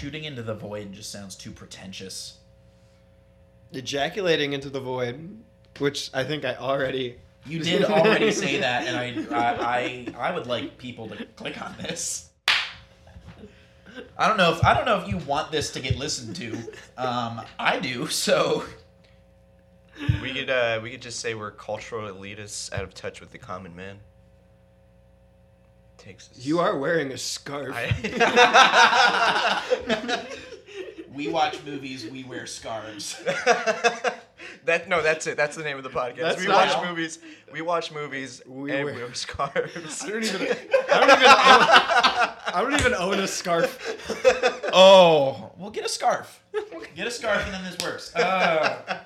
Shooting into the void just sounds too pretentious. Ejaculating into the void, which I think I already. You did already say that, and I, I, I, I would like people to click on this. I don't know if I don't know if you want this to get listened to. Um, I do. So We could uh, we could just say we're cultural elitists out of touch with the common man. Takes us. You are wearing a scarf. I... we watch movies. We wear scarves. that no, that's it. That's the name of the podcast. That's we not- watch movies. We watch movies We and wear- wear scarves. I don't even. I don't even. Own, I don't even own a scarf. Oh, well, get a scarf. Get a scarf, and then this works. Uh,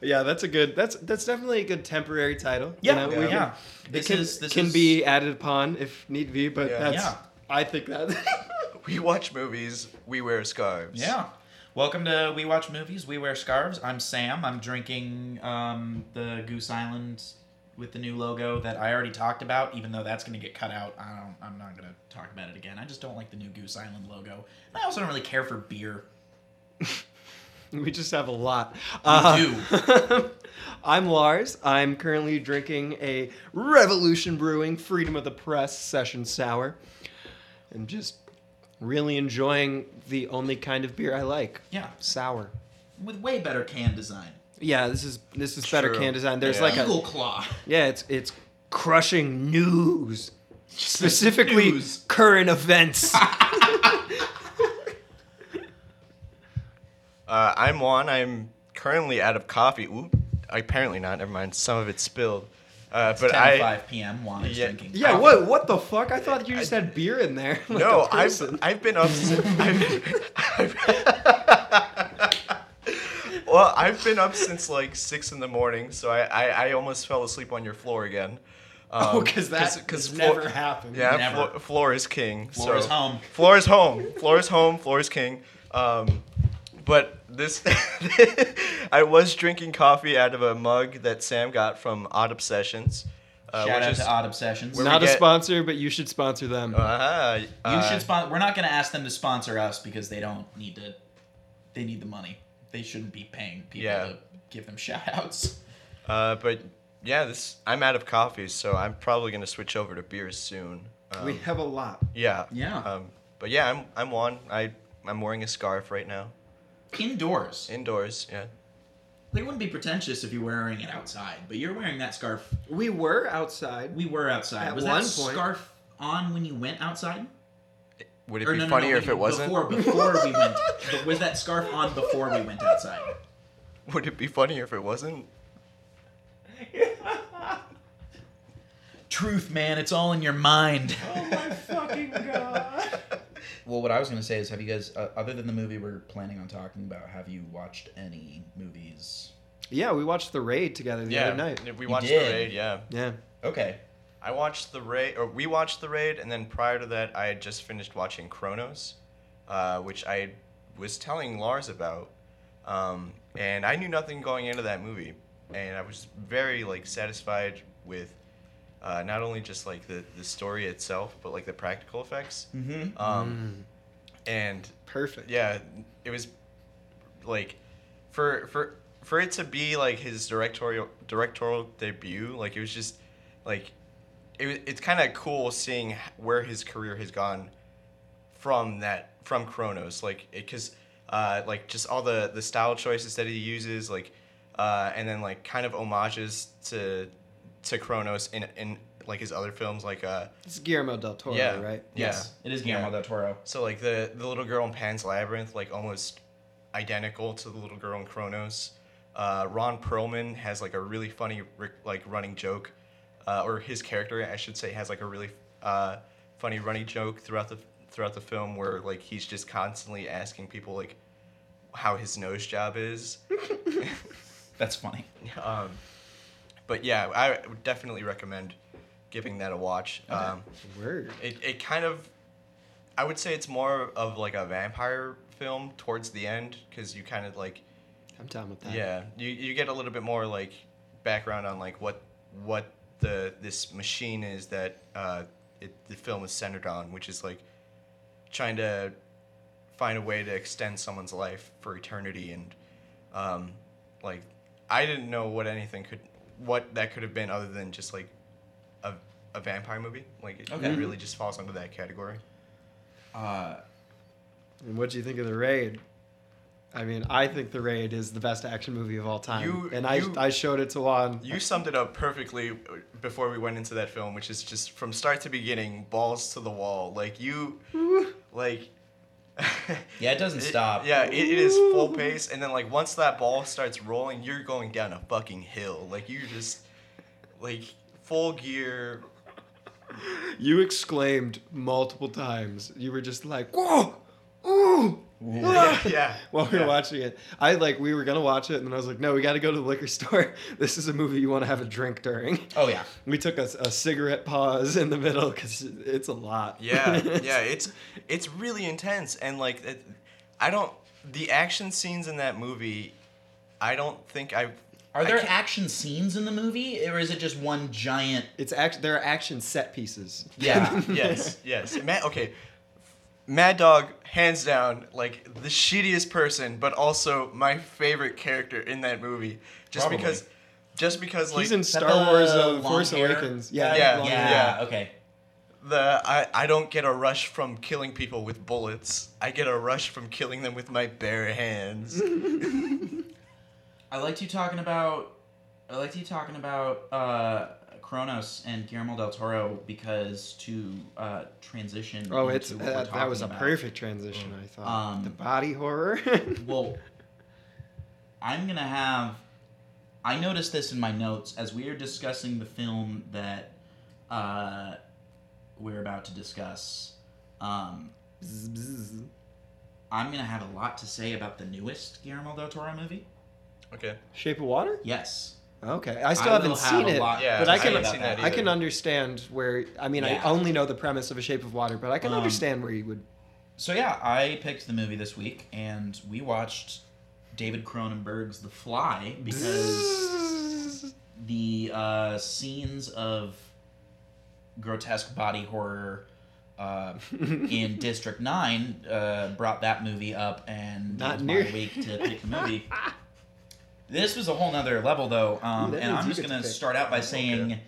Yeah, that's a good. That's that's definitely a good temporary title. yeah, you know, we yeah. can- This it can, is this can is, be added upon if need be, but Yeah. that's. Yeah. I think that. we watch movies. We wear scarves. Yeah. Welcome to We Watch Movies, We Wear Scarves. I'm Sam. I'm drinking um, the Goose Island with the new logo that I already talked about, even though that's going to get cut out. I don't, I'm not going to talk about it again. I just don't like the new Goose Island logo. And I also don't really care for beer. we just have a lot. We uh, do. I'm Lars. I'm currently drinking a Revolution Brewing Freedom of the Press Session Sour, and just really enjoying the only kind of beer I like. Yeah. Sour. With way better can design. Yeah, this is this is better True. can design. There's Yeah. like a Eagle Claw. yeah, it's it's crushing news, specifically news. current events. Uh, I'm Juan. I'm currently out of coffee. Ooh, apparently not. Never mind. Some of it spilled. Uh, but 10 I 5 p.m. Juan is Yeah. drinking. yeah, coffee. what what the fuck? I thought you just had beer in there. like no. a I've. I've been up since. I've, I've- well, I've been up since like six in the morning, so I, I, I almost fell asleep on your floor again. Um, Oh, because that has floor- never happened. Yeah, Never. Floor, floor is king. Floor is home. Floor is home. Floor is home. Floor is king. Um, but this, I was drinking coffee out of a mug that Sam got from Odd Obsessions. Uh, Shout out is, to Odd Obsessions. Where we Not a get- sponsor, but you should sponsor them. Uh, You uh, should sponsor. We're not going to ask them to sponsor us because they don't need to. They need the money. They shouldn't be paying people Yeah. to give them shout outs. Uh, but yeah, this I'm out of coffee, so I'm probably gonna switch over to beers soon. Um, we have a lot. yeah. Yeah. Um, but yeah, I'm I'm Juan. I I'm wearing a scarf right now, Indoors. indoors. Yeah. It wouldn't be pretentious if you were wearing it outside, but you're wearing that scarf. We were outside. We were outside. At was one that point. scarf on when you went outside? Would it Or be no, no, funnier no, if it wasn't? Before, before we went. but was that scarf on before we went outside? Would it be funnier if it wasn't? Truth, man, it's all in your mind. Oh my fucking god. Well, what I was going to say is, have you guys, uh, other than the movie we're planning on talking about, have you watched any movies? Yeah, we watched The Raid together the yeah. other night. We You watched did? the raid. Yeah. Yeah. Okay. I watched the raid, or we watched the raid, and then prior to that, I had just finished watching Cronos, uh, which I was telling Lars about, um, and I knew nothing going into that movie, and I was very like satisfied with uh, not only just like the the story itself, but like the practical effects, Mm-hmm. um, and Perfect. yeah, it was like for for for it to be like his directorial directorial debut. Like it was just like it, was- it's kind of cool seeing where his career has gone from that from Cronos. Like because uh, like just all the the style choices that he uses, like uh, and then like kind of homages to to Cronos in in like his other films, like uh It's Guillermo del Toro, Yeah. right? Yes, it is Guillermo Yeah. del Toro. So like the the little girl in Pan's Labyrinth, like almost identical to the little girl in Cronos. Uh, Ron Perlman has like a really funny ri- like running joke, uh, or his character I should say has like a really uh, funny running joke throughout the throughout the film where like he's just constantly asking people like how his nose job is. That's funny. um, but yeah, I would definitely recommend giving that a watch. Okay. Um, Word. it, it kind of i would say it's more of like a vampire film towards the end because you kind of like I'm down with that. yeah you, you get a little bit more like background on like what what the this machine is that uh, it, the film is centered on which is like trying to find a way to extend someone's life for eternity and um, like I didn't know what anything could what that could have been other than just like a, a vampire movie. Like it Okay. really just falls under that category. Uh, And what do you think of the raid? I mean, I think the raid is the best action movie of all time, You- and I you- I showed it to Juan. You summed it up perfectly before we went into that film, which is just from start to beginning, balls to the wall. Like you, like. Yeah, it doesn't It- stop. Yeah, it, it is full pace, and then like once that ball starts rolling, you're going down a fucking hill. Like you're just, like full gear. You exclaimed multiple times. You were just like, "Whoa, ooh!" Yeah, yeah. While we were yeah. watching it, I like we were gonna watch it, and then I was like, "No, we got to go to the liquor store. This is a movie you want to have a drink during." Oh yeah. We took a, a cigarette pause in the middle because it's a lot. Yeah, yeah. It's it's really intense, and like it, I don't. The action scenes in that movie, I don't think I've. Are there can't- action scenes in the movie, or is it just one giant? It's act. There are action set pieces. Yeah. yes, yes. Mad, okay, Mad Dog, hands down, like the shittiest person, but also my favorite character in that movie. Just Probably. because, just because like He's in Is that Star Wars: the uh, long Force hair Awakens. Yeah, Yeah, yeah. yeah. Okay. the I I don't get a rush from killing people with bullets. I get a rush from killing them with my bare hands. I liked you talking about. I liked you talking about uh, Cronos and Guillermo del Toro because to uh, transition. Oh, it's into what we're uh, that was a about- perfect transition. I thought Um, the body horror. Well, I'm gonna have. I noticed this in my notes as we are discussing the film that uh, we're about to discuss. Um, Bzz, bzz. I'm gonna have a lot to say about the newest Guillermo del Toro movie. Okay. Shape of Water. Yes, Okay, I still I haven't have seen it, lot Yeah, but I I can that I can understand where. I mean, Yeah. I only know the premise of A Shape of Water, but I can Um, understand where you would. So yeah, I picked the movie this week, and we watched David Cronenberg's The Fly because the uh, scenes of grotesque body horror uh, in District Nine uh, brought that movie up, and Not it was near- my week to pick the movie. This was a whole nother level, though, um, Ooh, and I'm just gonna start out by saying. Okay.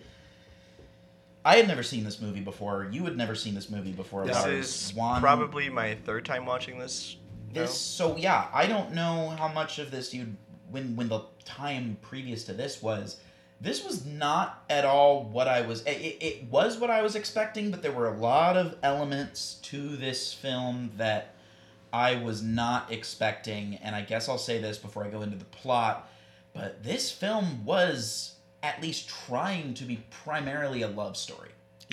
I had never seen this movie before. You had never seen this movie before. This is Juan- probably my third time watching this. now. this so yeah i don't know how much of this you when when the time previous to this was this was not at all what i was it, it, it was what i was expecting but there were a lot of elements to this film that i was not expecting and i guess i'll say this before i go into the plot but this film was at least trying to be primarily a love story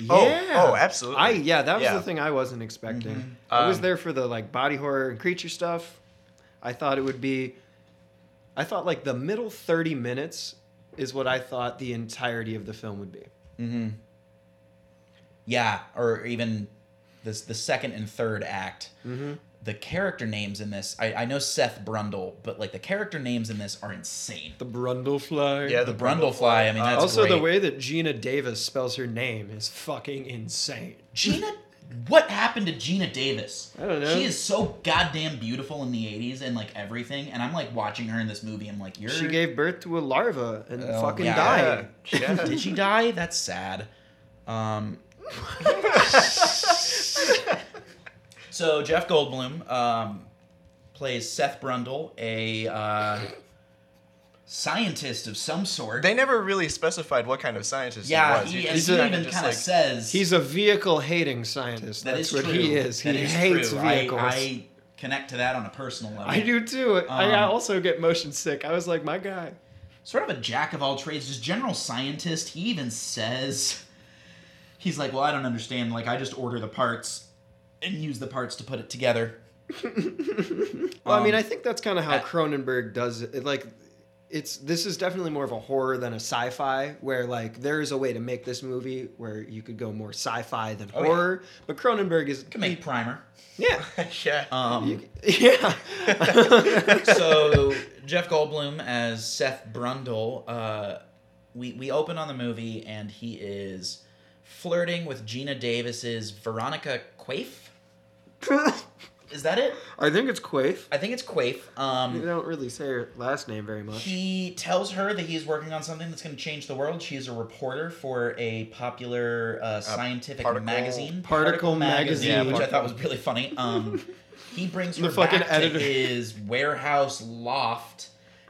Oh, Yeah. oh, absolutely. I yeah, that was Yeah. the thing I wasn't expecting. Mhm. I was Um, there for the like body horror and creature stuff. I thought it would be. I thought like the middle thirty minutes is what I thought the entirety of the film would be. Mm-hmm. Yeah, or even this the second and third act. Mm-hmm. The character names in this, I, I know Seth Brundle, but like the character names in this are insane. The Brundlefly. Yeah, The the Brundlefly, I mean, Uh, that's also, the way that Geena Davis spells her name is fucking insane. Geena, what happened to Geena Davis? I don't know. She is so goddamn beautiful in the '80s and like everything, and I'm like watching her in this movie. I'm like, you're. She gave birth to a larva and Oh, fucking yeah. died. Yeah. Did she die? That's sad. Um. so Jeff Goldblum um, plays Seth Brundle, a uh, scientist of some sort. They never really specified what kind of scientist yeah, he was. he, He and just he kinda even just, kind of like- says He's a vehicle hating scientist. that That's is what true. he is. That he is hates true. vehicles. I, I connect to that on a personal level. I do too. I Um, also get motion sick. I was like, my guy. sort of a jack of all trades, just general scientist. He even says, he's like, well, I don't understand. Like, I just order the parts and use the parts to put it together. Well, I mean, Um, I think that's kind of how Cronenberg does it. Like, it's this is definitely more of a horror than a sci-fi, where like there is a way to make this movie where you could go more sci-fi than Oh, yeah. horror. But Cronenberg is Can make primer. yeah, yeah. Um, You- yeah. so Jeff Goldblum as Seth Brundle. Uh, we we open on the movie and he is flirting with Geena Davis's Veronica Quaife. Is that it? I think it's Quaif. I think it's Quaif. They Um, don't really say her last name very much. he tells her that he's working on something that's going to change the world. She is a reporter for a popular uh, scientific particle- magazine, Particle magazine. which I thought was really funny. Um, he brings her The fucking back editor. to his warehouse loft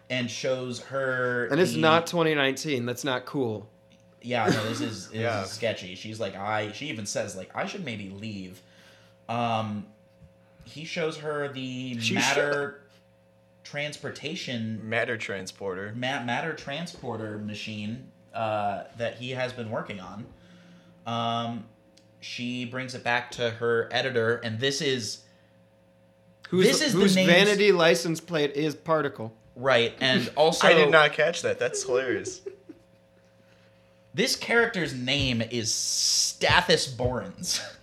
and shows her. And it's the- not 2019. That's not cool. Yeah, no, this is, this Yeah. is sketchy. She's like, I. She even says like, I should maybe leave. Um, he shows her the She matter transportation Matter transporter. ma- matter transporter machine uh, that he has been working on. Um, she brings it back to her editor, and this is Whose, This is the whose names- vanity license plate is Particle. right. And also, I did not catch that. That's hilarious. This character's name is Stathis Borans.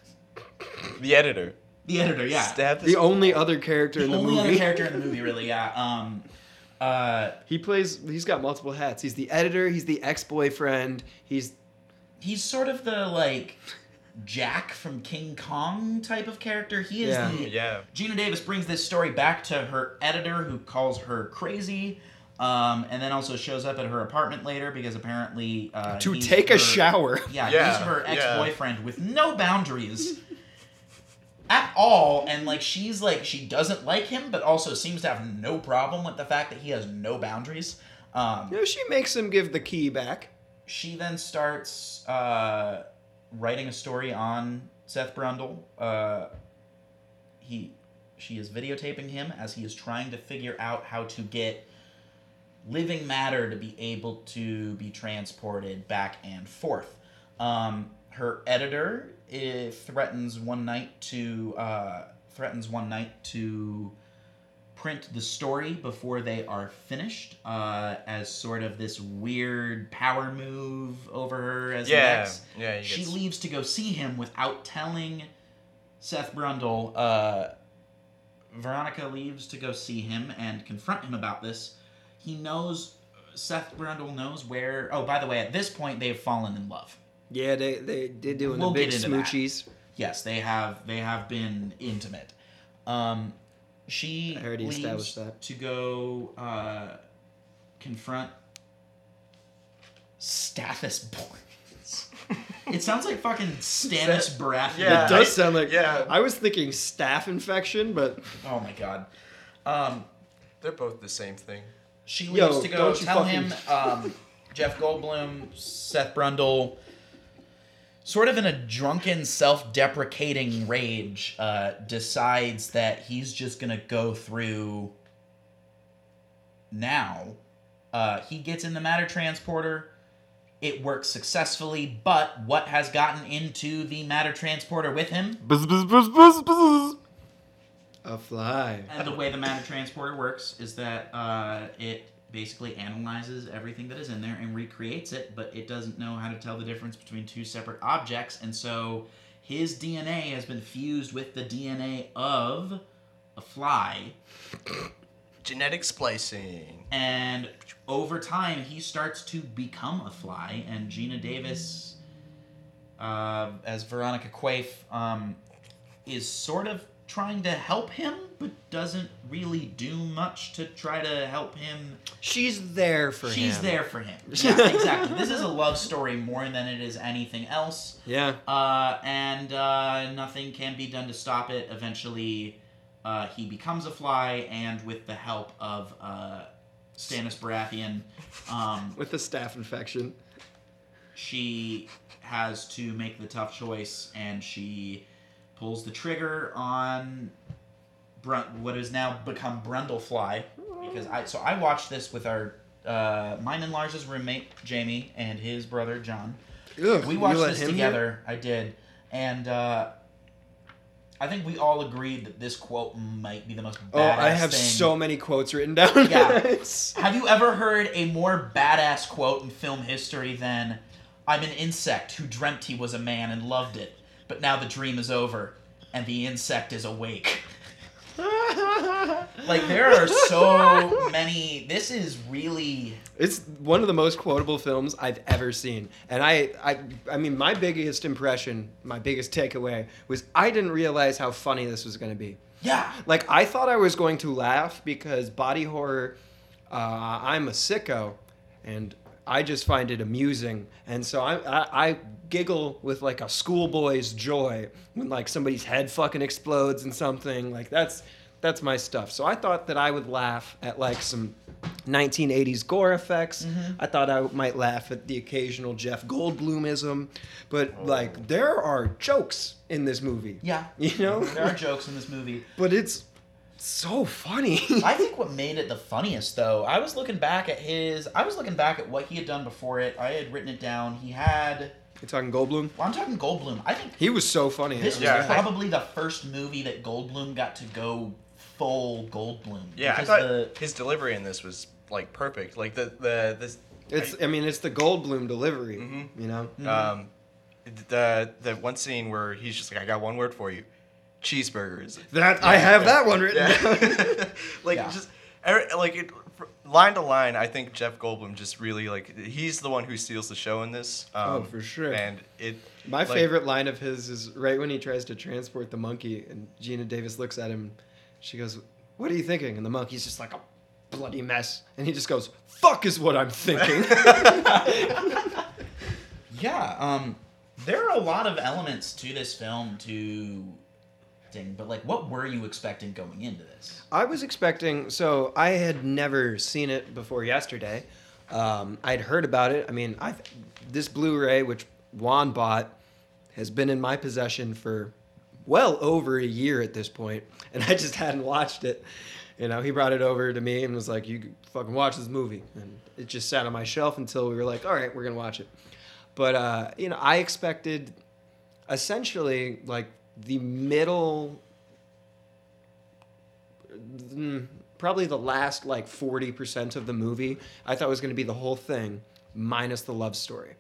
The editor. the editor, yeah. Stab The only other character in the in the only movie. other character in the movie, really, yeah. Um, uh, He plays. He's got multiple hats. He's the editor. He's the ex-boyfriend. He's he's sort of the like Jack from King Kong type of character. He is Yeah. the Yeah. Geena Davis brings this story back to her editor, who calls her crazy, um, and then also shows up at her apartment later because apparently uh, to he's take a shower. Yeah, Yeah, he's her ex-boyfriend with no boundaries at all, and like she's like she doesn't like him, but also seems to have no problem with the fact that he has no boundaries. Um, know, she makes him give the key back. she then starts uh, writing a story on Seth Brundle. Uh, he, she is videotaping him as he is trying to figure out how to get living matter to be able to be transported back and forth. Um, her editor eh, threatens one night to uh, threatens one night to print the story before they are finished uh, as sort of this weird power move over her as Yeah. the ex. Yeah. he She gets- leaves to go see him without telling Seth Brundle. Uh, Veronica leaves to go see him and confront him about this. He knows, Seth Brundle knows where. Oh, by the way, at this point, they've fallen in love. Yeah, they they did doing We'll the big get into that. Yes, they have. They have been intimate. Um, she I already leaves established that. to go uh, confront Stathis Boyens. it sounds like fucking Stannis Baratheon. Yeah. it does sound like. yeah. I was thinking staph infection, but Oh my god. Um, They're both the same thing. she Yo, leaves to go tell fucking- him um, Jeff Goldblum, Seth Brundle, sort of in a drunken, self-deprecating rage, uh, decides that he's just gonna go through now. Uh, he gets in the matter transporter. It works successfully, but what has gotten into the matter transporter with him? a fly. And the way the matter transporter works is that uh, it basically analyzes everything that is in there and recreates it, but it doesn't know how to tell the difference between two separate objects. And so his DNA has been fused with the DNA of a fly. Genetic splicing. And over time, he starts to become a fly. And Geena Davis, uh, as Veronica Quaife, um, is sort of trying to help him, but doesn't really do much to try to help him. She's there for She's him. She's there for him. Yeah, exactly. This is a love story more than it is anything else. Yeah. Uh, and uh, nothing can be done to stop it. Eventually, uh, he becomes a fly, and with the help of uh, Stannis Baratheon, um, With the staph infection. she has to make the tough choice, and she pulls the trigger on Brun- what has now become Brundlefly. Because I so I watched this with our uh, mine and Lars's roommate Jamie and his brother John. Ugh, We watched this together. I did, and uh, I think we all agreed that this quote might be the most. Oh, I have thing. so many quotes written down. Yeah. Have you ever heard a more badass quote in film history than "I'm an insect who dreamt he was a man and loved it, but now the dream is over and the insect is awake." like there are so many. This is really It's one of the most quotable films I've ever seen. And I, I I mean my biggest impression, my biggest takeaway was I didn't realize how funny this was going to be. yeah. Like I thought I was going to laugh because body horror uh, I'm a sicko and I just find it amusing. And so I, I I giggle with like a schoolboy's joy when like somebody's head fucking explodes and something. Like that's that's my stuff. So I thought that I would laugh at like some 1980s gore effects. Mm-hmm. I thought I might laugh at the occasional Jeff Goldblumism, but like there are jokes in this movie. Yeah. You know? There are jokes in this movie. But it's so funny. I think what made it the funniest though, I was looking back at his I was looking back at what he had done before it. I had written it down. He had You're talking Goldblum? well, I'm talking Goldblum. I think He was so funny. in this it. was Yeah, probably the first movie that Goldblum got to go full Goldblum. Yeah, I Because thought the- his delivery in this was like perfect. Like the the this. It's. I mean, it's the Goldblum delivery. Mhm. You know. Um, the the one scene where he's just like, I got one word for you, cheeseburgers. That I have that one written down. Like Yeah. just every- like it, fr- line to line. I think Jeff Goldblum just really like he's the one who steals the show in this. Um, Oh, for sure. And it. My like- favorite line of his is right when he tries to transport the monkey, and Geena Davis looks at him. She goes, "What are you thinking?" And the monkey's just like a bloody mess, and he just goes, "Fuck is what I'm thinking." Yeah, um, there are a lot of elements to this film to thing, but like, what were you expecting going into this? I was expecting. So I had never seen it before yesterday. Um, I'd heard about it. I mean, I this Blu-ray, which Juan bought, has been in my possession for well over a year at this point, and I just hadn't watched it. You know, he brought it over to me and was like, "You fucking watch this movie," and it just sat on my shelf until we were like, "All right, we're gonna watch it." But uh, you know, I expected essentially like the middle mm, probably the last like 40% of the movie i thought was going to be the whole thing minus the love story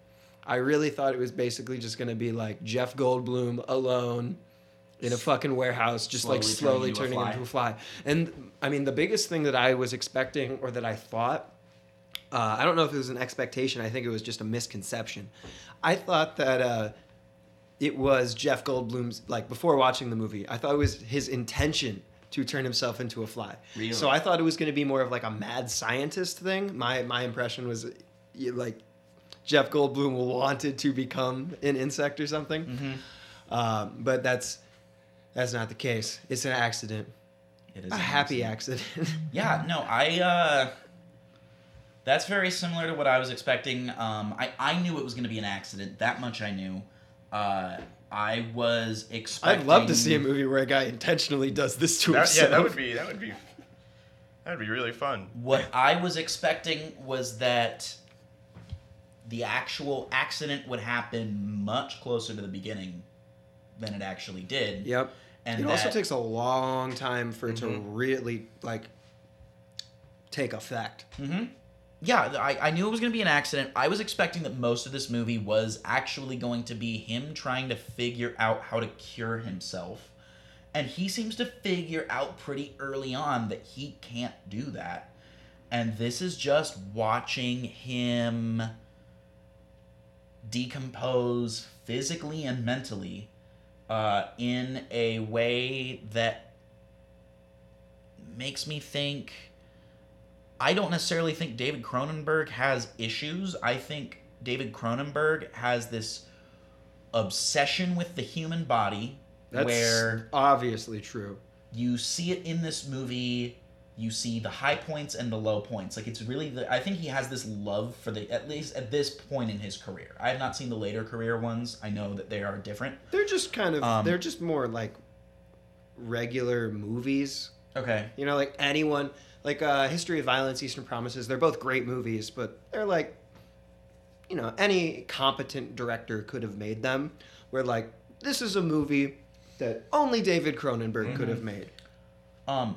i really thought it was basically just going to be like jeff goldblum alone in a fucking warehouse just like Slowly slowly turning turning into a into a fly and i mean the biggest thing that i was expecting or that i thought uh, I don't know if it was an expectation. I think it was just a misconception. I thought that uh, it was Jeff Goldblum's like before watching the movie. I thought it was his intention to turn himself into a fly. Really? So I thought it was going to be more of like a mad scientist thing. My my impression was like Jeff Goldblum wanted to become an insect or something. Mm-hmm. Um, but that's that's not the case. It's an accident. It is A happy accident. accident. Yeah, no, I. uh That's very similar to what I was expecting. Um, I I knew it was going to be an accident. That much I knew. Uh, I was expecting. I'd love to see a movie where a guy intentionally does this to That, himself. yeah, that would be that would be that would be really fun. What I was expecting was that the actual accident would happen much closer to the beginning than it actually did. Yep. And it also takes a long time for it to Mhm. really like take effect. hmm Yeah, I, I knew it was going to be an accident. I was expecting that most of this movie was actually going to be him trying to figure out how to cure himself. And he seems to figure out pretty early on that he can't do that. And this is just watching him decompose physically and mentally uh, in a way that makes me think. I don't necessarily think David Cronenberg has issues. I think David Cronenberg has this obsession with the human body That's where obviously true. you see it in this movie you see the high points and the low points like it's really the i think he has this love for the at least at this point in his career i have not seen the later career ones i know that they are different They're just kind of Um, they're just more like regular movies. okay You know, like anyone like uh History of Violence, Eastern Promises, they're both great movies, but they're like you know, any competent director could have made them. Where like this is a movie that only David Cronenberg could Mm-hmm. have made. um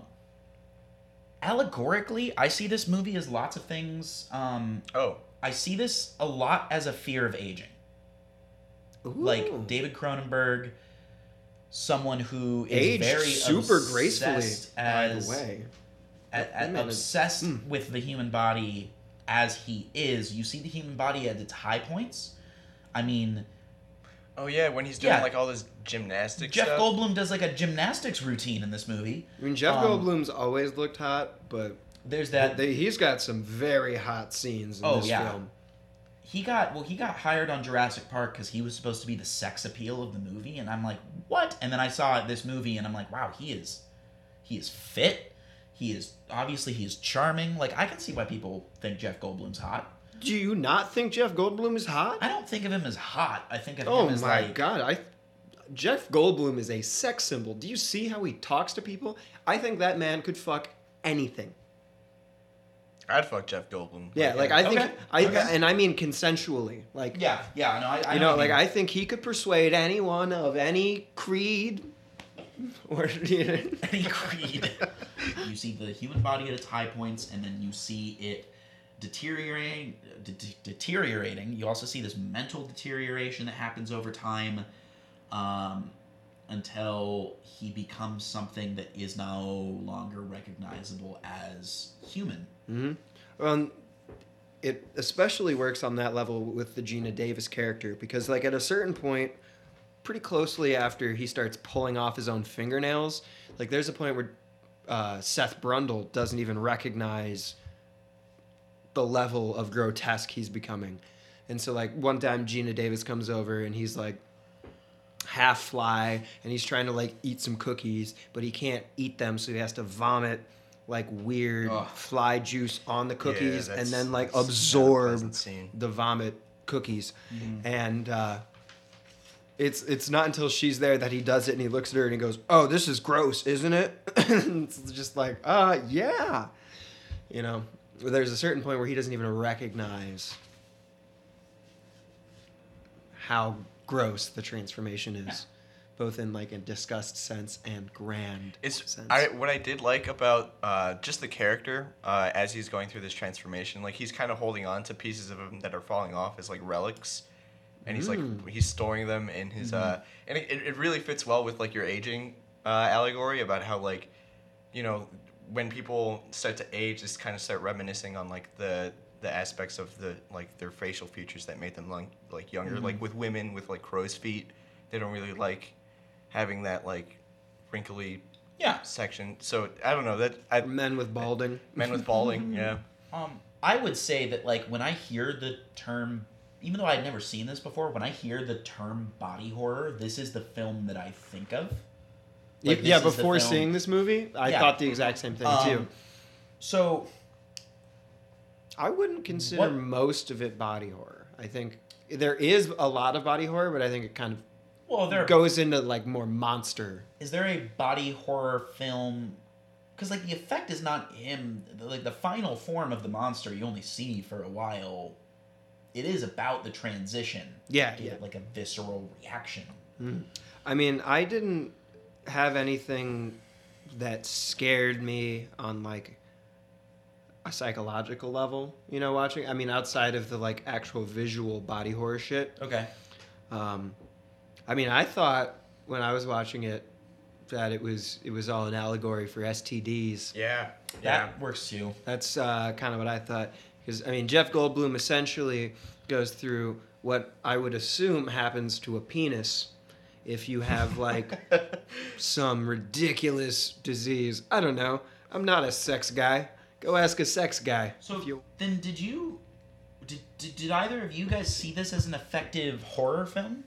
allegorically i see this movie as lots of things um Oh, i see this a lot as a fear of aging like David Cronenberg someone who is Aged very super gracefully, obsessed by as the way. At, That at- obsessed Mm. with the human body as he is. You see the human body at its high points. I mean, Oh yeah, when he's doing Yeah. like all this gymnastics Jeff stuff. Goldblum does like a gymnastics routine in this movie. I mean, Jeff Um, Goldblum's always looked hot, but There's that. they, he's got some very hot scenes in Oh, this yeah. film. he got well. He got hired on Jurassic Park because he was supposed to be the sex appeal of the movie, and I'm like, what? And then I saw this movie, and I'm like, wow, he is, he is fit. He is obviously he is charming. Like I can see why people think Jeff Goldblum's hot. Do you not think Jeff Goldblum is hot? I don't think of him as hot. I think of Oh him as my like god, I Jeff Goldblum is a sex symbol. Do you see how he talks to people? I think that man could fuck anything. I'd fuck Jeff Goldblum. Yeah, like I think Okay, I okay. and I mean consensually. Like yeah, yeah. No, I, I you know, like what I think he could persuade anyone of any creed or you know, any creed. you see the human body at its high points, and then you see it deteriorating. De- de- deteriorating. You also see this mental deterioration that happens over time, um, until he becomes something that is no longer recognizable as human. Mhm. Um, it especially works on that level with the Geena Davis character because, like, at a certain point, pretty closely after he starts pulling off his own fingernails, like, there's a point where uh, Seth Brundle doesn't even recognize the level of grotesque he's becoming. And so, like, one time Geena Davis comes over and he's like, half fly and he's trying to like eat some cookies but he can't eat them so he has to vomit like weird Ugh. fly juice on the Yeah, cookies and then like that's not a absorb the vomit cookies Mm-hmm. and uh it's it's not until she's there that he does it and he looks at her and he goes oh this is gross isn't it? It's just like uh yeah. You know there's a certain point where he doesn't even recognize how gross the transformation is both in like a disgust sense and grand It's sense. I what I did like about uh, just the character uh, as he's going through this transformation. Like he's kind of holding on to pieces of him that are falling off as like relics, and he's Mm. like he's storing them in his. Uh, and it, it really fits well with like your aging uh, allegory about how like, you know, when people start to age, just kind of start reminiscing on like the the aspects of the like their facial features that made them like like younger. Like with women with like crow's feet, they don't really like having that like wrinkly Yeah. section. So I don't know that I, men with balding men with balding. yeah, Um, I would say that like when I hear the term, even though I'd never seen this before, when I hear the term body horror, this is the film that I think of. Like, yeah this is the before seeing this movie i Yeah. thought the exact same thing too Um, So I wouldn't consider What- most of it body horror. I think there is a lot of body horror, but I think it kind of well, there goes into like more monster. is there a body horror film? Because like the effect is not him. Like the final form of the monster, you only see for a while. It is about the transition. Yeah, yeah. like a visceral reaction. I mean, I didn't have anything that scared me on like a psychological level, you know, watching. I mean, outside of the like actual visual body horror shit. Okay. Um, I mean, I thought when I was watching it that it was it was all an allegory for STDs. yeah, That works too. That's uh, kind of what I thought. Because, I mean, Jeff Goldblum essentially goes through what I would assume happens to a penis if you have, like, some ridiculous disease. I don't know. I'm not a sex guy. Go ask a sex guy. So If you- then, did you? Did, did, did either of you guys see this as an effective horror film?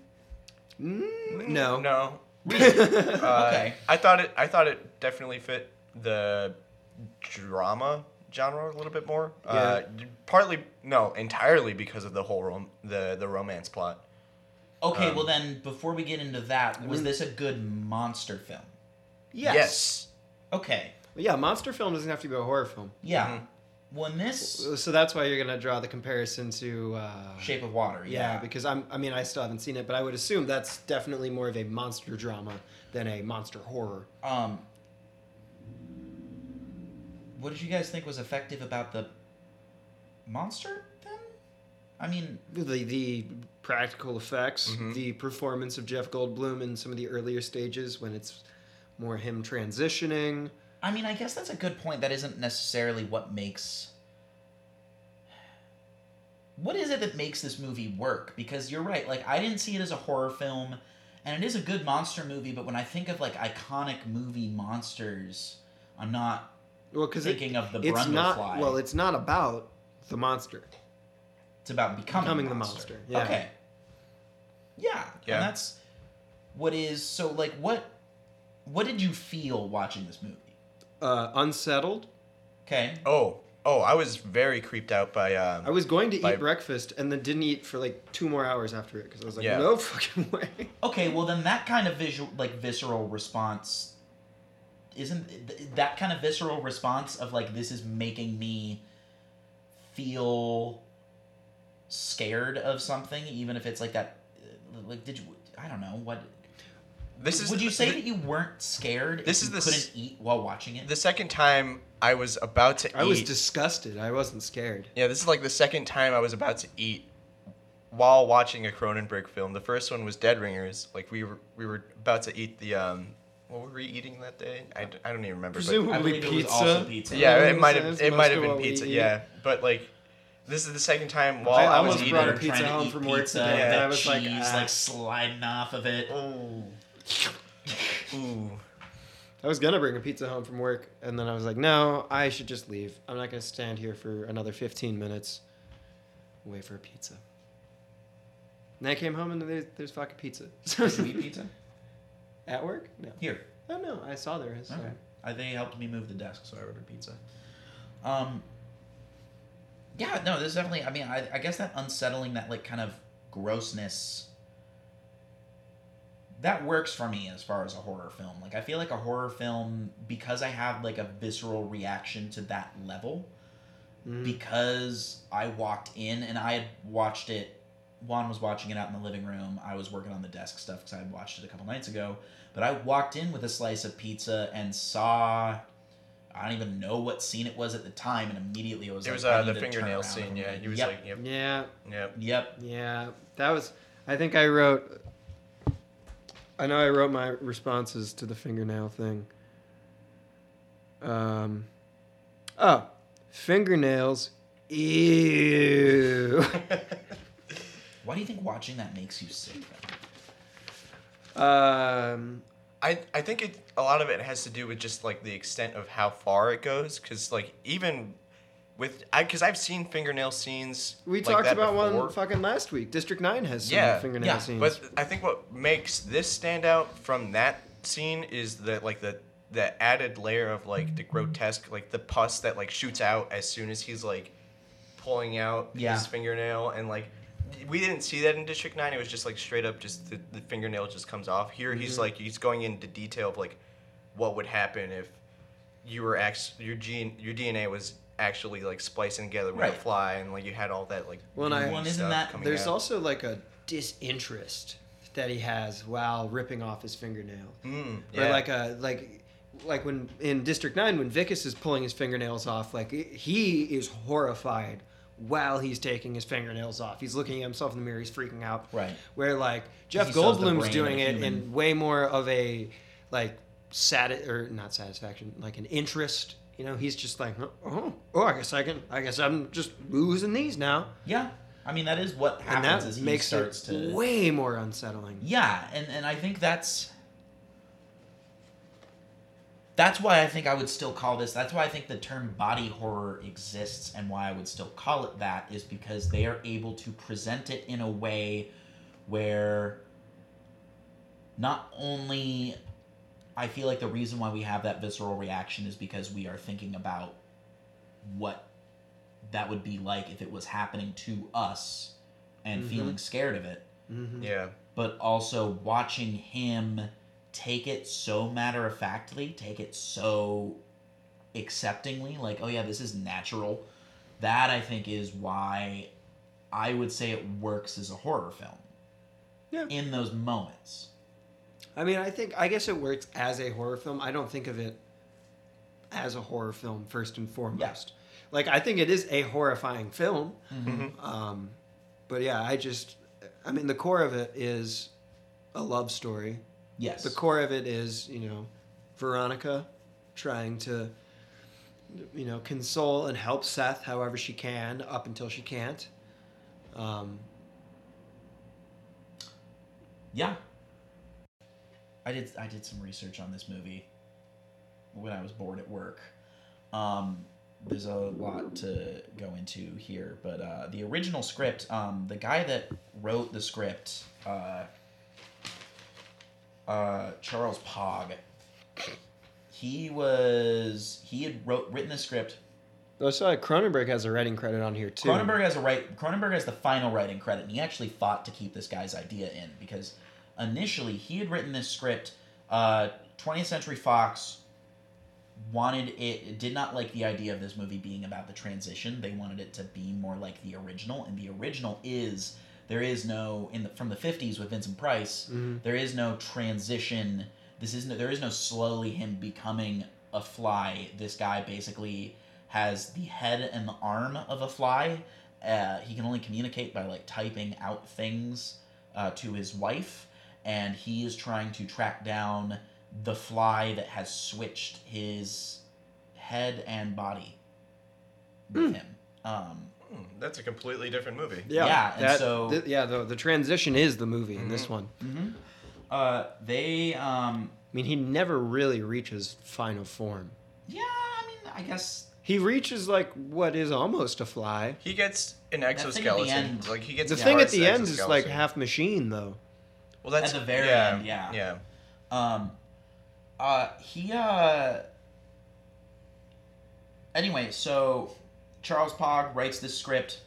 Mm, no. no. Uh, Okay. I thought it. I thought it definitely fit the drama genre a little bit more. Uh, partly, no, entirely because of the whole rom- the the romance plot. Okay, Um, well then, before we get into that, was this a good monster film? Yes. Yes. Okay, Yeah, monster film doesn't have to be a horror film. yeah. Mhm. When this So that's why you're going to draw the comparison to. Uh, Shape of Water, Yeah, yeah, because I'm. I mean, I still haven't seen it, but I would assume that's definitely more of a monster drama than a monster horror. um, what did you guys think was effective about the monster then? I mean, the the practical effects, Mhm. the performance of Jeff Goldblum in some of the earlier stages when it's more him transitioning. I mean, I guess that's a good point. That isn't necessarily what makes. What is it that makes this movie work? Because you're right. Like, I didn't see it as a horror film, and it is a good monster movie. But when I think of like iconic movie monsters, I'm not Well, because it, of the it's not Brundlefly. well, it's not about the monster. It's about becoming, Becoming the the monster. monster, yeah. Okay. Yeah. Yeah. And that's what is so like what what did you feel watching this movie? Uh, unsettled. Okay. Oh, oh, I was very creeped out by. Um, I was going to By- eat breakfast and then didn't eat for like two more hours after it because I was like, Yeah. no fucking way. Okay, well then that kind of visual like visceral response isn't th- that kind of visceral response of like this is making me feel scared of something even if it's like that uh, like did you I don't know what this is would you say the, that you weren't scared This if is you the couldn't s- eat while watching it the second time I was about to I was disgusted. I wasn't scared. Yeah, this is like the second time I was about to eat while watching a Cronenberg film. The first one was Dead Ringers. Like we were we were about to eat the um what were we eating that day? I, d- I don't even remember. but- Presumably I believe it was pizza. also pizza. yeah, Yeah, it might have it might have been pizza. eat. Yeah, but like this is the second time while I I, was almost eating. brought a Trying pizza to home eat from work pizza, today, with and that I was like, cheese ah. like sliding off of it. Ooh. Ooh. I was gonna bring a pizza home from work, and then I was like, no, I should just leave. I'm not gonna stand here for another 15 minutes, wait for a pizza. And I came home and there's, there's fucking pizza. Did you eat pizza? At work? No. Here. Oh no, I saw there is. Okay. I, they helped me move the desk, so I ordered pizza. Um. Yeah, no, this is definitely. I mean, I, I guess that unsettling, that like kind of grossness. That works for me as far as a horror film. Like, I feel like a horror film because I have like a visceral reaction to that level. Mhm. Because I walked in and I had watched it. Juan was watching it out in the living room. I was working on the desk stuff because I had watched it a couple nights ago. But I walked in with a slice of pizza and saw. I don't even know what scene it was at the time, and immediately it was. It like, was I uh, need the fingernail scene. Yeah, he was yep, like, yep, Yeah, yep. yep. yeah. That was. I think I wrote. I know I wrote my responses to the fingernail thing. Um. Oh, fingernails. Ew. Why do you think watching that makes you sick? Then? um. I, I think it a lot of it has to do with just like the extent of how far it goes because like even with I because I've seen fingernail scenes We like talked that about before. one fucking last week. District Nine has some Yeah, fingernail yeah, scenes. But I think what makes this stand out from that scene is that like the the added layer of like the grotesque, like the pus that like shoots out as soon as he's like pulling out Yeah. his fingernail and like we didn't see that in District Nine. It was just like straight up, just the, the fingernail just comes off. Here he's Mhm. like he's going into detail of like what would happen if you were actually your gene your DNA was actually like splicing together with Right. a fly and like you had all that like Well, and I- gooey Well, isn't stuff that- coming There's out. also like a disinterest that he has while ripping off his fingernail. Mm, Or yeah. like a like like when in District Nine when Wikus is pulling his fingernails off, like he is horrified while he's taking his fingernails off. He's looking at himself in the mirror. He's freaking out. Right. Where like Jeff He saws the Goldblum's doing it human. in way more of a like sati- or not satisfaction, like an interest. You know, he's just like, oh, oh, I guess I can. I guess I'm just losing these now, Yeah. I mean, that is what and happens that as he makes starts it to. way more unsettling. Yeah, and, and I think that's that's why I think I would still call this. That's why I think the term body horror exists, and why I would still call it that is because they are able to present it in a way where not only I feel like the reason why we have that visceral reaction is because we are thinking about what that would be like if it was happening to us and Mhm. feeling scared of it Mm-hmm. yeah. but also watching him take it so matter of factly, take it so acceptingly, like, oh yeah, this is natural. That I think is why I would say it works as a horror film. Yeah. In those moments. I mean, I think I guess it works as a horror film. I don't think of it as a horror film first and foremost. Like I think it is a horrifying film, Mhm. um, but yeah, I just, I mean, the core of it is a love story. Yes. The core of it is, you know, Veronica trying to, you know, console and help Seth however she can up until she can't. Um, Yeah. I did I did some research on this movie when I was bored at work. Um, there's a lot to go into here, but uh, the original script, um, the guy that wrote the script, uh, uh, Charles Pogue, he was he had wrote written the script oh, so Cronenberg has a writing credit on here too. Cronenberg has a right. Cronenberg has the final writing credit, and he actually fought to keep this guy's idea in because initially he had written this script. Uh, 20th Century Fox wanted it did not like the idea of this movie being about the transition. They wanted it to be more like the original, and the original is there is no in the from the 50s with Vincent Price. Mhm. There is no transition. This is no, there is no slowly him becoming a fly. This guy basically has the head and the arm of a fly. Uh, he can only communicate by like typing out things uh, to his wife, and he is trying to track down the fly that has switched his head and body with him. Um, Hmm, that's a completely different movie. Yeah, Yeah, and that- so- th- yeah, the the transition is the movie in this Mhm. one. mhm. uh, they, um, I mean, he never really reaches final form. yeah, I mean, I guess He reaches like what is almost a fly. He gets an thing the exoskeleton. end- like he gets The thing at the end is like half machine though. Well, that's At the very yeah, end, yeah. Yeah. Um, uh, he, uh, anyway, so Charles Pogue writes this script.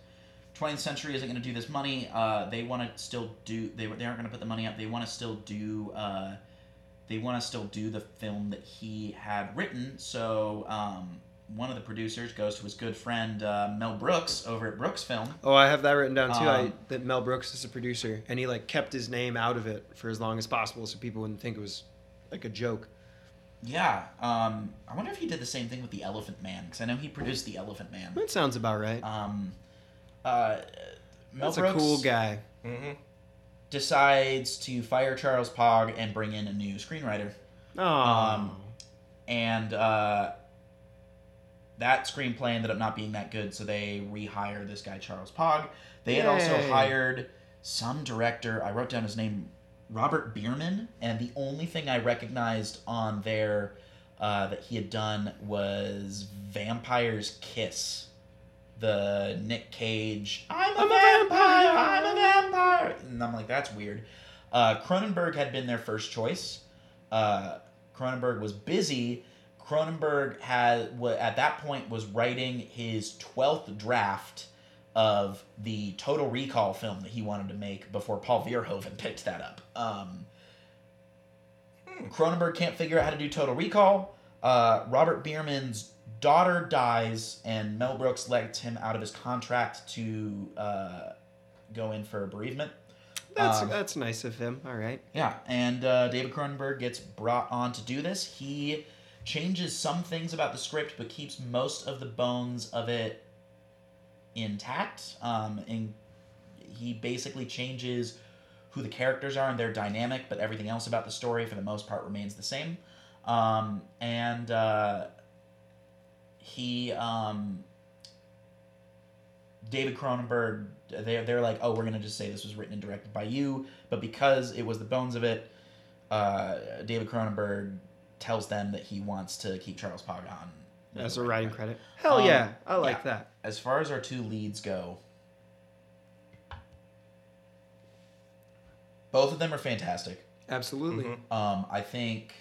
20th Century isn't going to do this money. Uh, they want to still do, they, they aren't going to put the money up. They want to still do, uh, they want to still do the film that he had written. So, um, one of the producers goes to his good friend uh, Mel Brooks over at Brooks Film. Oh, I have that written down too. I, Um, that Mel Brooks is a producer, and he like kept his name out of it for as long as possible, so people wouldn't think it was like a joke. Yeah, um, I wonder if he did the same thing with the Elephant Man because I know he produced the Elephant Man. That sounds about right. Um, uh, Mel That's a cool guy. Mm-hmm. decides to fire Charles Pogue and bring in a new screenwriter, Oh, Um, and uh, that screenplay ended up not being that good, so they rehire this guy Charles Pogue. They had also hired some director. I wrote down his name, Robert Bierman, and the only thing I recognized on there uh, that he had done was Vampire's Kiss, the Nick Cage. I'm a, I'm a vampire. vampire." I'm a vampire. And I'm like, that's weird. Uh, Cronenberg had been their first choice. Uh, Cronenberg was busy. Cronenberg had at that point was writing his twelfth draft of the Total Recall film that he wanted to make before Paul Verhoeven picked that up. Um, Cronenberg can't figure out how to do Total Recall. Uh, Robert Bierman's daughter dies, and Mel Brooks lets him out of his contract to uh, go in for a bereavement. that's um, that's nice of him. All right. Yeah, and uh, David Cronenberg gets brought on to do this. He changes some things about the script, but keeps most of the bones of it intact. Um, and he basically changes who the characters are and their dynamic, but everything else about the story, for the most part, remains the same. Um, and uh, he, um, David Cronenberg, they they're like, oh, we're gonna just say this was written and directed by you, but because it was the bones of it, uh, David Cronenberg tells them that he wants to keep Charles Pogue on As a writing credit. Hell Um, yeah, I like yeah. that. As far as our two leads go, both of them are fantastic. Absolutely. Mhm. Um, I think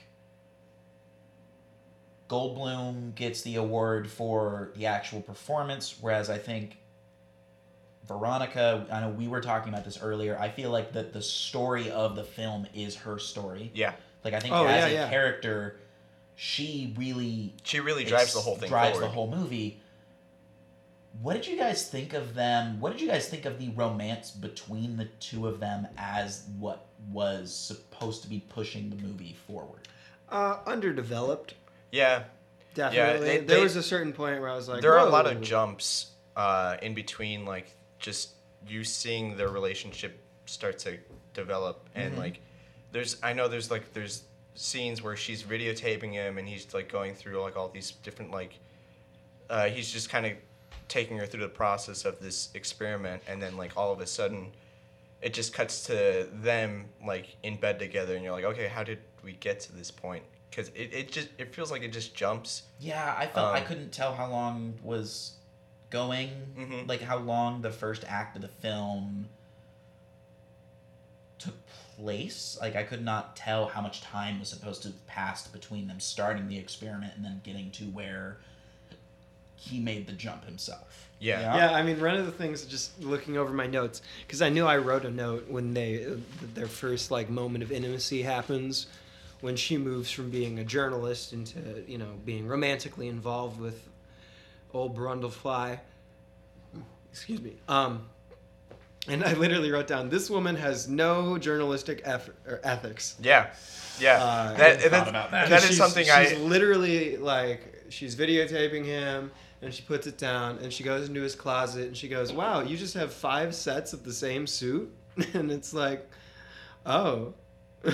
Goldblum gets the award for the actual performance, whereas I think Veronica. I know we were talking about this earlier. I feel like that the story of the film is her story. Yeah. Like I think Oh, as yeah, a yeah. character, she really She really drives ex- the whole thing drives forward. the whole movie. What did you guys think of them? What did you guys think of the romance between the two of them as what was supposed to be pushing the movie forward? Uh, underdeveloped, yeah. definitely. they- there they- was a certain point where I was like, there are a lot of jumps uh, in between, like just you seeing their relationship start to develop and Mm-hmm. like there's I know there's like there's scenes where she's videotaping him and he's like going through like all these different like uh, he's just kind of taking her through the process of this experiment and then like all of a sudden it just cuts to them like in bed together and you're like okay how did we get to this point because it, it just it feels like it just jumps Yeah, I felt I Um, couldn't tell how long was going, Mhm. like how long the first act of the film took place. Like I could not tell how much time was supposed to have passed between them starting the experiment and then getting to where he made the jump himself. Yeah. Yeah, I mean, one of the things, just looking over my notes, because I knew I wrote a note when they their first like moment of intimacy happens, when she moves from being a journalist into you know being romantically involved with old Brundlefly. Excuse me. Um, and I literally wrote down this woman has no journalistic eff- or ethics. Yeah, yeah. Uh, that, I thought that's- about that. that is something she's I. She's literally like she's videotaping him and she puts it down and she goes into his closet and she goes wow you just have five sets of the same suit and it's like oh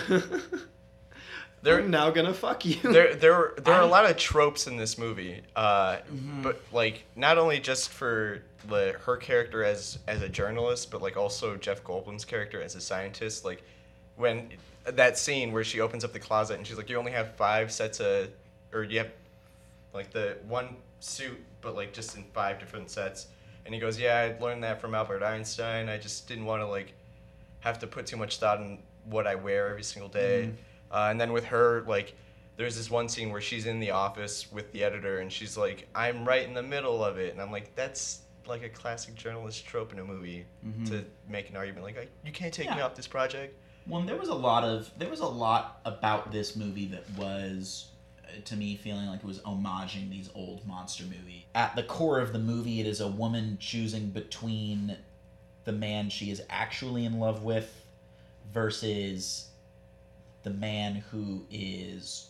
There- i'm now gonna fuck you There, there, there are a I- lot of tropes in this movie, uh, Mm-hmm. but like not only just for the, her character as as a journalist, but like also Jeff Goldblum's character as a scientist. Like when that scene where she opens up the closet and she's like, "You only have five sets of, or you have like the one suit, but like just in five different sets." And he goes, "Yeah, I learned that from Albert Einstein. I just didn't want to like have to put too much thought in what I wear every single day." Uh, and then with her, like, there's this one scene where she's in the office with the editor, and she's like, "I'm right in the middle of it," and I'm like, "That's like a classic journalist trope in a movie to make an argument like, you can't take me off this project." Well, there was a lot of there was a lot about this movie that was uh, to me feeling like it was homaging these old monster movies. At the core of the movie, it is a woman choosing between the man she is actually in love with versus the man who is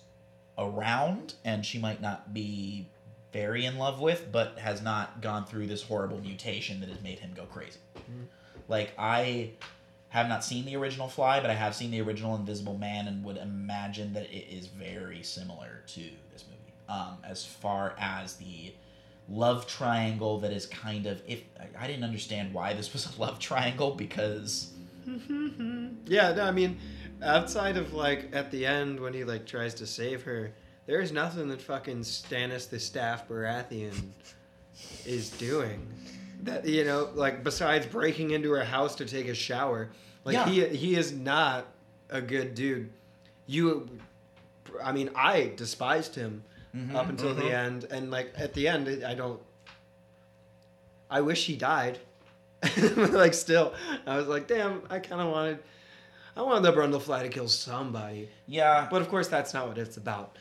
around and she might not be very in love with but has not gone through this horrible mutation that has made him go crazy. Like I have not seen the original Fly, but I have seen the original Invisible Man and would imagine that it is very similar to this movie. Um, as far as the love triangle that is kind of if I- I didn't understand why this was a love triangle because yeah no i mean outside of like at the end when he like tries to save her there's nothing that fucking stannis the staph baratheon is doing that you know like besides breaking into her house to take a shower. Like Yeah. he he is not a good dude. You i mean i despised him mm-hmm, up until the mm-hmm. end and like at the end i don't i wish he died. Like still i was like damn i kind of wanted i wanted the brundlefly to kill somebody. Yeah, but of course that's not what it's about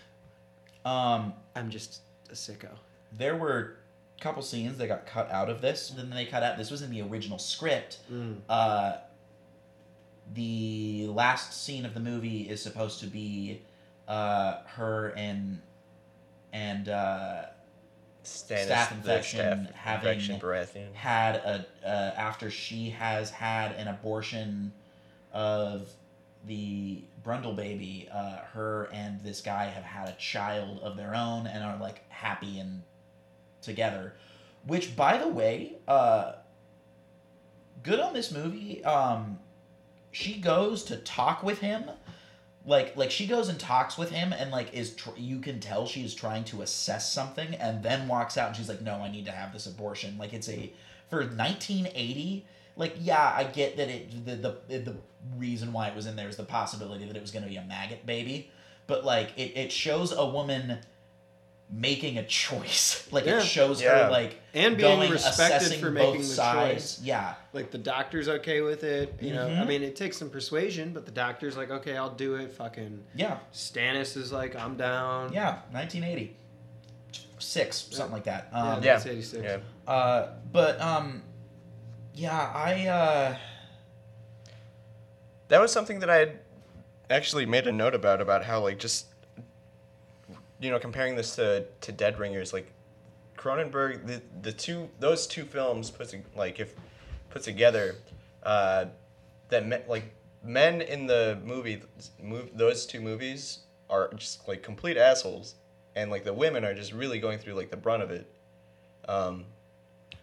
um, i'm just a sicko there were a couple scenes that got cut out of this. Then they cut out. This was in the original script. Mm. Uh, the last scene of the movie is supposed to be uh, her and and uh, Stannis, Staph the infection, staph having- infection Baratheon. had a uh, after she has had an abortion of the Brundle baby, uh, her and this guy have had a child of their own and are like happy and together. Which, by the way, uh, good on this movie. Um, she goes to talk with him like like she goes and talks with him and like is tr- you can tell she is trying to assess something and then walks out and she's like no i need to have this abortion like it's a for 1980 like yeah i get that it the the, the reason why it was in there is the possibility that it was going to be a maggot baby but like it, it shows a woman making a choice like Yeah. it shows Yeah. her like And being going, respected assessing for both making the sides. choice. yeah like the doctor's okay with it you know i Mhm. mean it takes some persuasion but the doctor's like okay i'll do it fucking yeah stannis is like i'm down yeah 1980 six something like that um, yeah, Yeah. 86 Yeah. Uh, but um, yeah, I uh, That was something that I had actually made a note about about how like just you know comparing this to to Dead Ringers like Cronenberg the the two those two films put like if put together uh, that me, like men in the movie move those two movies are just like complete assholes and like the women are just really going through like the brunt of it. Um,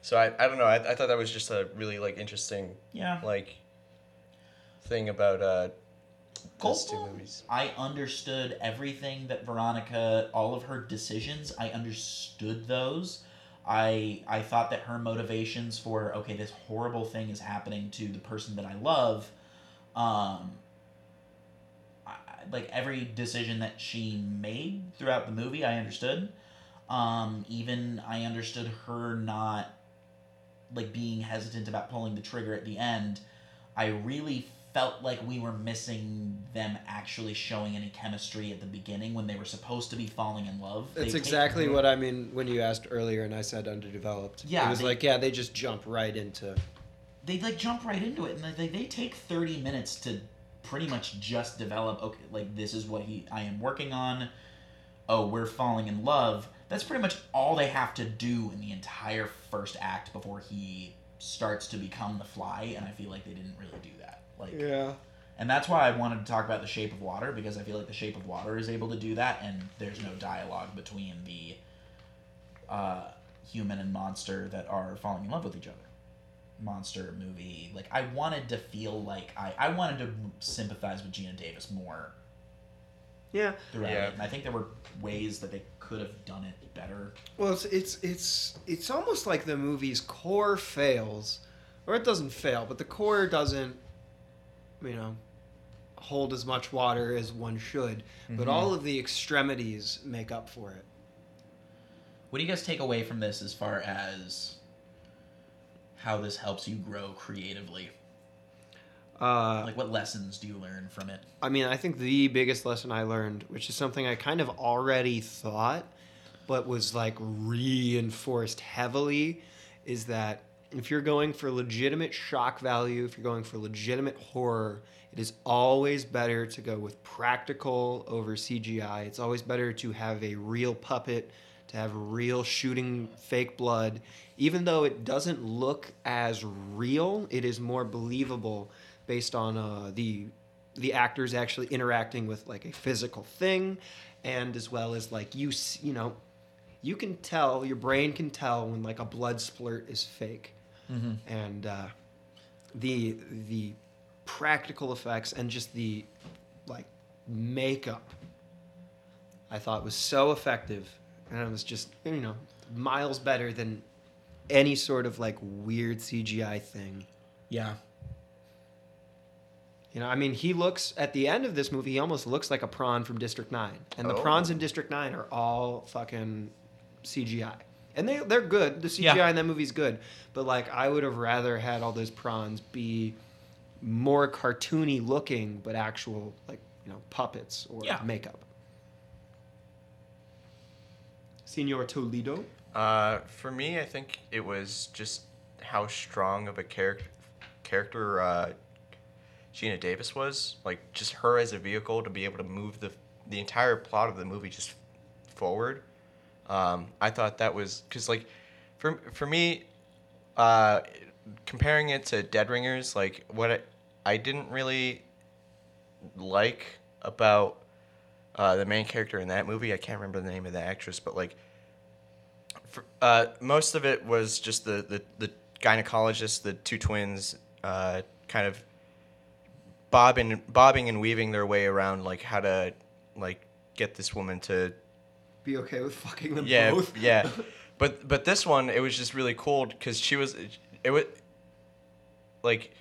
so I, I don't know I, I thought that was just a really like interesting Yeah. like thing about uh those two movies I understood everything that Veronica, all of her decisions, I understood those. I I thought that her motivations for okay, this horrible thing is happening to the person that I love, um, I, like every decision that she made throughout the movie, I understood. Um, even I understood her not like being hesitant about pulling the trigger at the end. I really felt like we were missing them actually showing any chemistry at the beginning when they were supposed to be falling in love. They That's take- exactly what I mean when you asked earlier and I said underdeveloped. Yeah, It was they- like, yeah, they just jump right into. they like jump right into it and they, they take 30 minutes to pretty much just develop okay like this is what he i am working on oh we're falling in love that's pretty much all they have to do in the entire first act before he starts to become the fly and i feel like they didn't really do that like Yeah. and that's why i wanted to talk about the shape of water because i feel like the shape of water is able to do that and there's no dialogue between the uh, human and monster that are falling in love with each other monster movie like i wanted to feel like i, I wanted to sympathize with geena davis more Yeah. throughout Yeah. it and i think there were ways that they could have done it better Well, it's it's it's it's almost like the movie's core fails, or it doesn't fail, but the core doesn't, you know, hold as much water as one should. But Mhm. all of the extremities make up for it. what do you guys take away from this as far as how this helps you grow creatively Uh, like what lessons do you learn from it I mean, I think the biggest lesson I learned, which is something I kind of already thought, but was like reinforced heavily, is that if you're going for legitimate shock value, if you're going for legitimate horror, it is always better to go with practical over CGI. It's always better to have a real puppet, to have real shooting fake blood. Even though it doesn't look as real, it is more believable based on uh, the the actors actually interacting with like a physical thing and as well as like you you know you can tell your brain can tell when like a blood splurt is fake. Mm-hmm. and uh, the the practical effects and just the like makeup i thought was so effective. And it was just you know miles better than any sort of like weird cgi thing. Yeah You know, I mean, he looks at the end of this movie. He almost looks like a prawn from District Nine, and the Oh. prawns in District Nine are all fucking CGI, and they they're good. The CGI Yeah. in that movie's good, but like I would have rather had all those prawns be more cartoony looking, but actual like you know puppets or Yeah. makeup. Senor Toledo. Uh, for me, I think it was just how strong of a character character uh, Geena Davis was. Like just her as a vehicle to be able to move the the entire plot of the movie just forward. Um, I thought that was because like for for me, uh, comparing it to Dead Ringers, like what I, I didn't really like about uh, the main character in that movie. I can't remember the name of the actress, but like for, uh, most of it was just the, the, the gynecologist, the two twins, uh, kind of bobbing bobbing and weaving their way around like how to like get this woman to Be okay with fucking them yeah both. yeah but but this one it was just really cool because she was it was like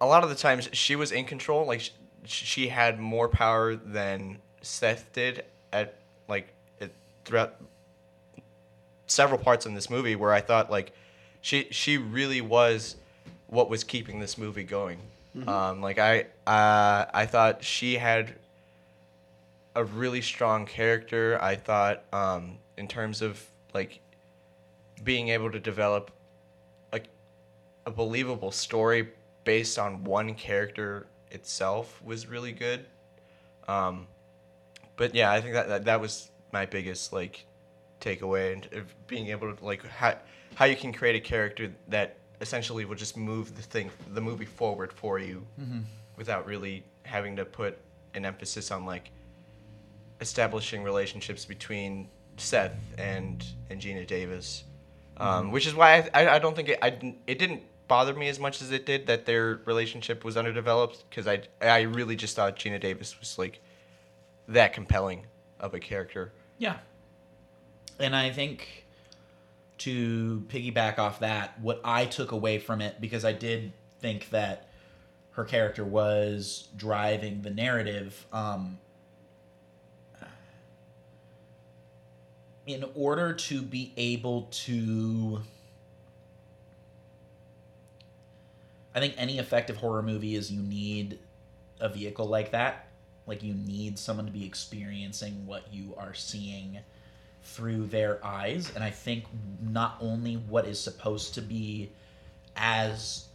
a lot of the times she was in control like sh- she had more power than seth did at like it, throughout several parts in this movie where i thought like she she really was what was keeping this movie going um like i uh i thought she had a really strong character. I thought, um, in terms of like being able to develop a, a believable story based on one character itself was really good. Um, but yeah, I think that, that that was my biggest like takeaway and being able to like how how you can create a character that essentially will just move the thing, the movie forward for you, without really having to put an emphasis on like establishing relationships between Seth and and Geena Davis, um, which is why I, I, I don't think it I it didn't bother me as much as it did that their relationship was underdeveloped because I I really just thought Geena Davis was like that compelling of a character. Yeah. And I think to piggyback off that, what I took away from it, because I did think that her character was driving the narrative, um, in order to be able to. I think any effective horror movie is you need a vehicle like that. Like you need someone to be experiencing what you are seeing through their eyes. And I think not only what is supposed to be as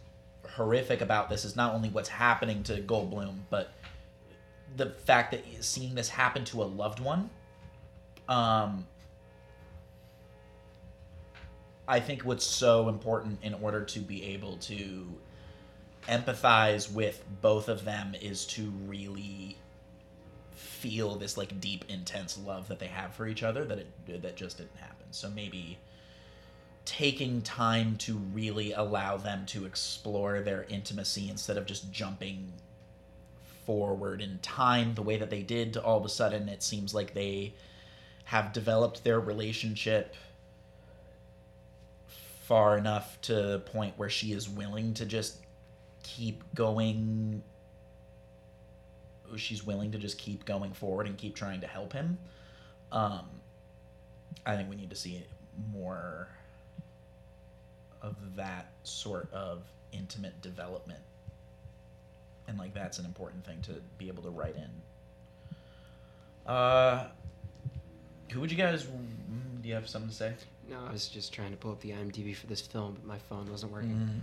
horrific about this is not only what's happening to Goldblum, but the fact that seeing this happen to a loved one. Um, I think what's so important in order to be able to empathize with both of them is to really feel this like deep intense love that they have for each other that it that just didn't happen. So maybe taking time to really allow them to explore their intimacy instead of just jumping forward in time the way that they did all of a sudden it seems like they have developed their relationship far enough to the point where she is willing to just keep going she's willing to just keep going forward and keep trying to help him um i think we need to see more of that sort of intimate development. And like that's an important thing to be able to write in. Uh who would you guys mm, do you have something to say? No, I was just trying to pull up the IMDb for this film, but my phone wasn't working.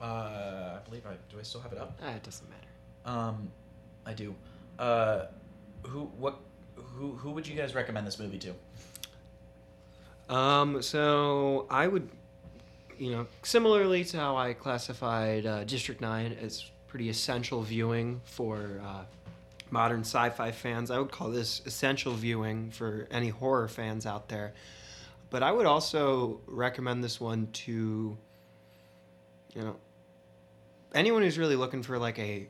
uh i believe i do i still have it up? Ah, it doesn't matter. Um, I do. Uh, who what who who would you guys recommend this movie to? Um, so I would, you know, similarly to how I classified uh, District Nine as pretty essential viewing for uh, modern sci-fi fans, I would call this essential viewing for any horror fans out there. But I would also recommend this one to, you know, anyone who's really looking for like a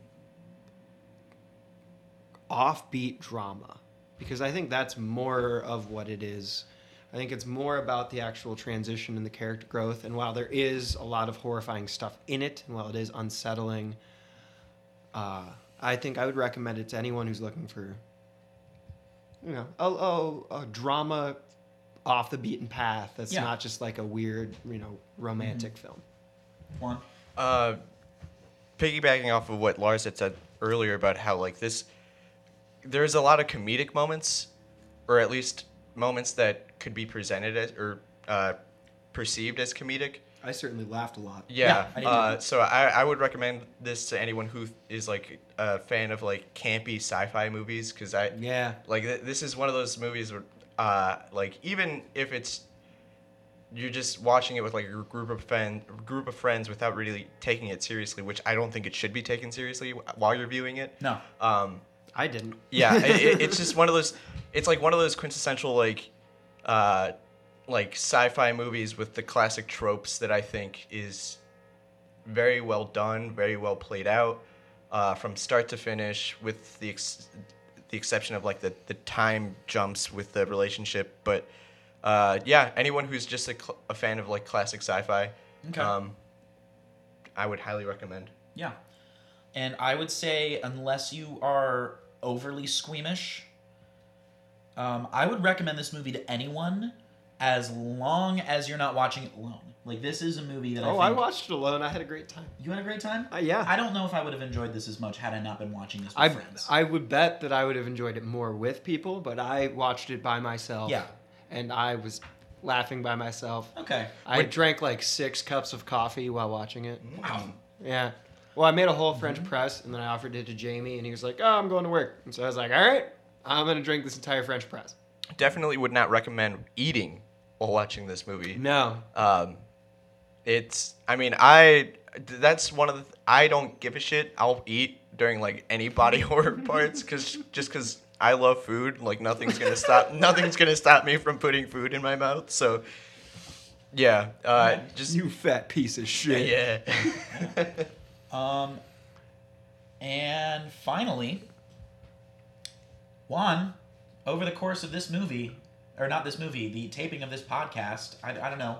offbeat drama because I think that's more of what it is. I think it's more about the actual transition and the character growth. And while there is a lot of horrifying stuff in it, and while it is unsettling, uh, I think I would recommend it to anyone who's looking for, you know, a, a, a drama off the beaten path that's Yeah. not just like a weird, you know, romantic film. One. Uh, piggybacking off of what Lars had said earlier about how like this, there's a lot of comedic moments, or at least moments that could be presented as or uh, perceived as comedic. I certainly laughed a lot. Yeah. Yeah, I uh, so I, I would recommend this to anyone who is like a fan of like campy sci-fi movies because I Yeah. like th- this is one of those movies where uh like even if it's you're just watching it with like a group of friend group of friends without really taking it seriously, which I don't think it should be taken seriously while you're viewing it. No. Um, I didn't. yeah, it, it- it's just one of those. It's like one of those quintessential like, uh, like sci-fi movies with the classic tropes that I think is very well done, very well played out, uh, from start to finish, with the ex- the exception of like the the time jumps with the relationship. But uh, yeah, anyone who's just a, cl- a fan of like classic sci-fi, Okay. um, I would highly recommend. Yeah. And I would say, unless you are overly squeamish, um, I would recommend this movie to anyone as long as you're not watching it alone. Like, this is a movie that I Oh, think. I watched it alone. I had a great time. You had a great time? Uh, yeah. I don't know if I would have enjoyed this as much had I not been watching this with I friends. I would bet that I would have enjoyed it more with people, but I watched it by myself. Yeah. And I was laughing by myself. okay. I drank like six cups of coffee while watching it. Wow. Yeah. Well, I made a whole Mm-hmm. French press and then I offered it to Jamie and he was like, "Oh, I'm going to work." And so I was like, "All right, I'm going to drink this entire French press." Definitely would not recommend eating while watching this movie. No. Um, it's. I mean, I. That's one of the. I don't give a shit. I'll eat during like any body horror parts, cause just cause I love food. Like nothing's gonna stop. nothing's gonna stop me from putting food in my mouth. So. Yeah. Uh, just. You fat piece of shit. Yeah. Um, and finally, Juan, over the course of this movie, or not this movie, the taping of this podcast, I, I don't know.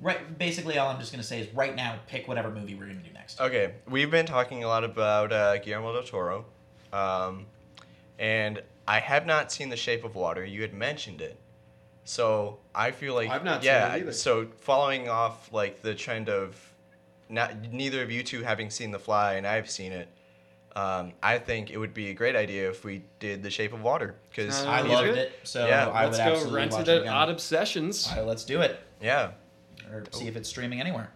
Right, basically, all I'm just gonna say is right now, pick whatever movie we're gonna do next. Okay, we've been talking a lot about uh, Guillermo del Toro, um, and I have not seen The Shape of Water. You had mentioned it, so I feel like I've not seen yeah. it either. So following off like the trend of not neither of you two having seen The Fly and I've seen it, um, I think it would be a great idea if we did The Shape of Water because Uh, I Either loved good? it, so Yeah, I Let's would go rent it it at again. Odd Obsessions. All right, let's do it, yeah. or see if it's streaming anywhere.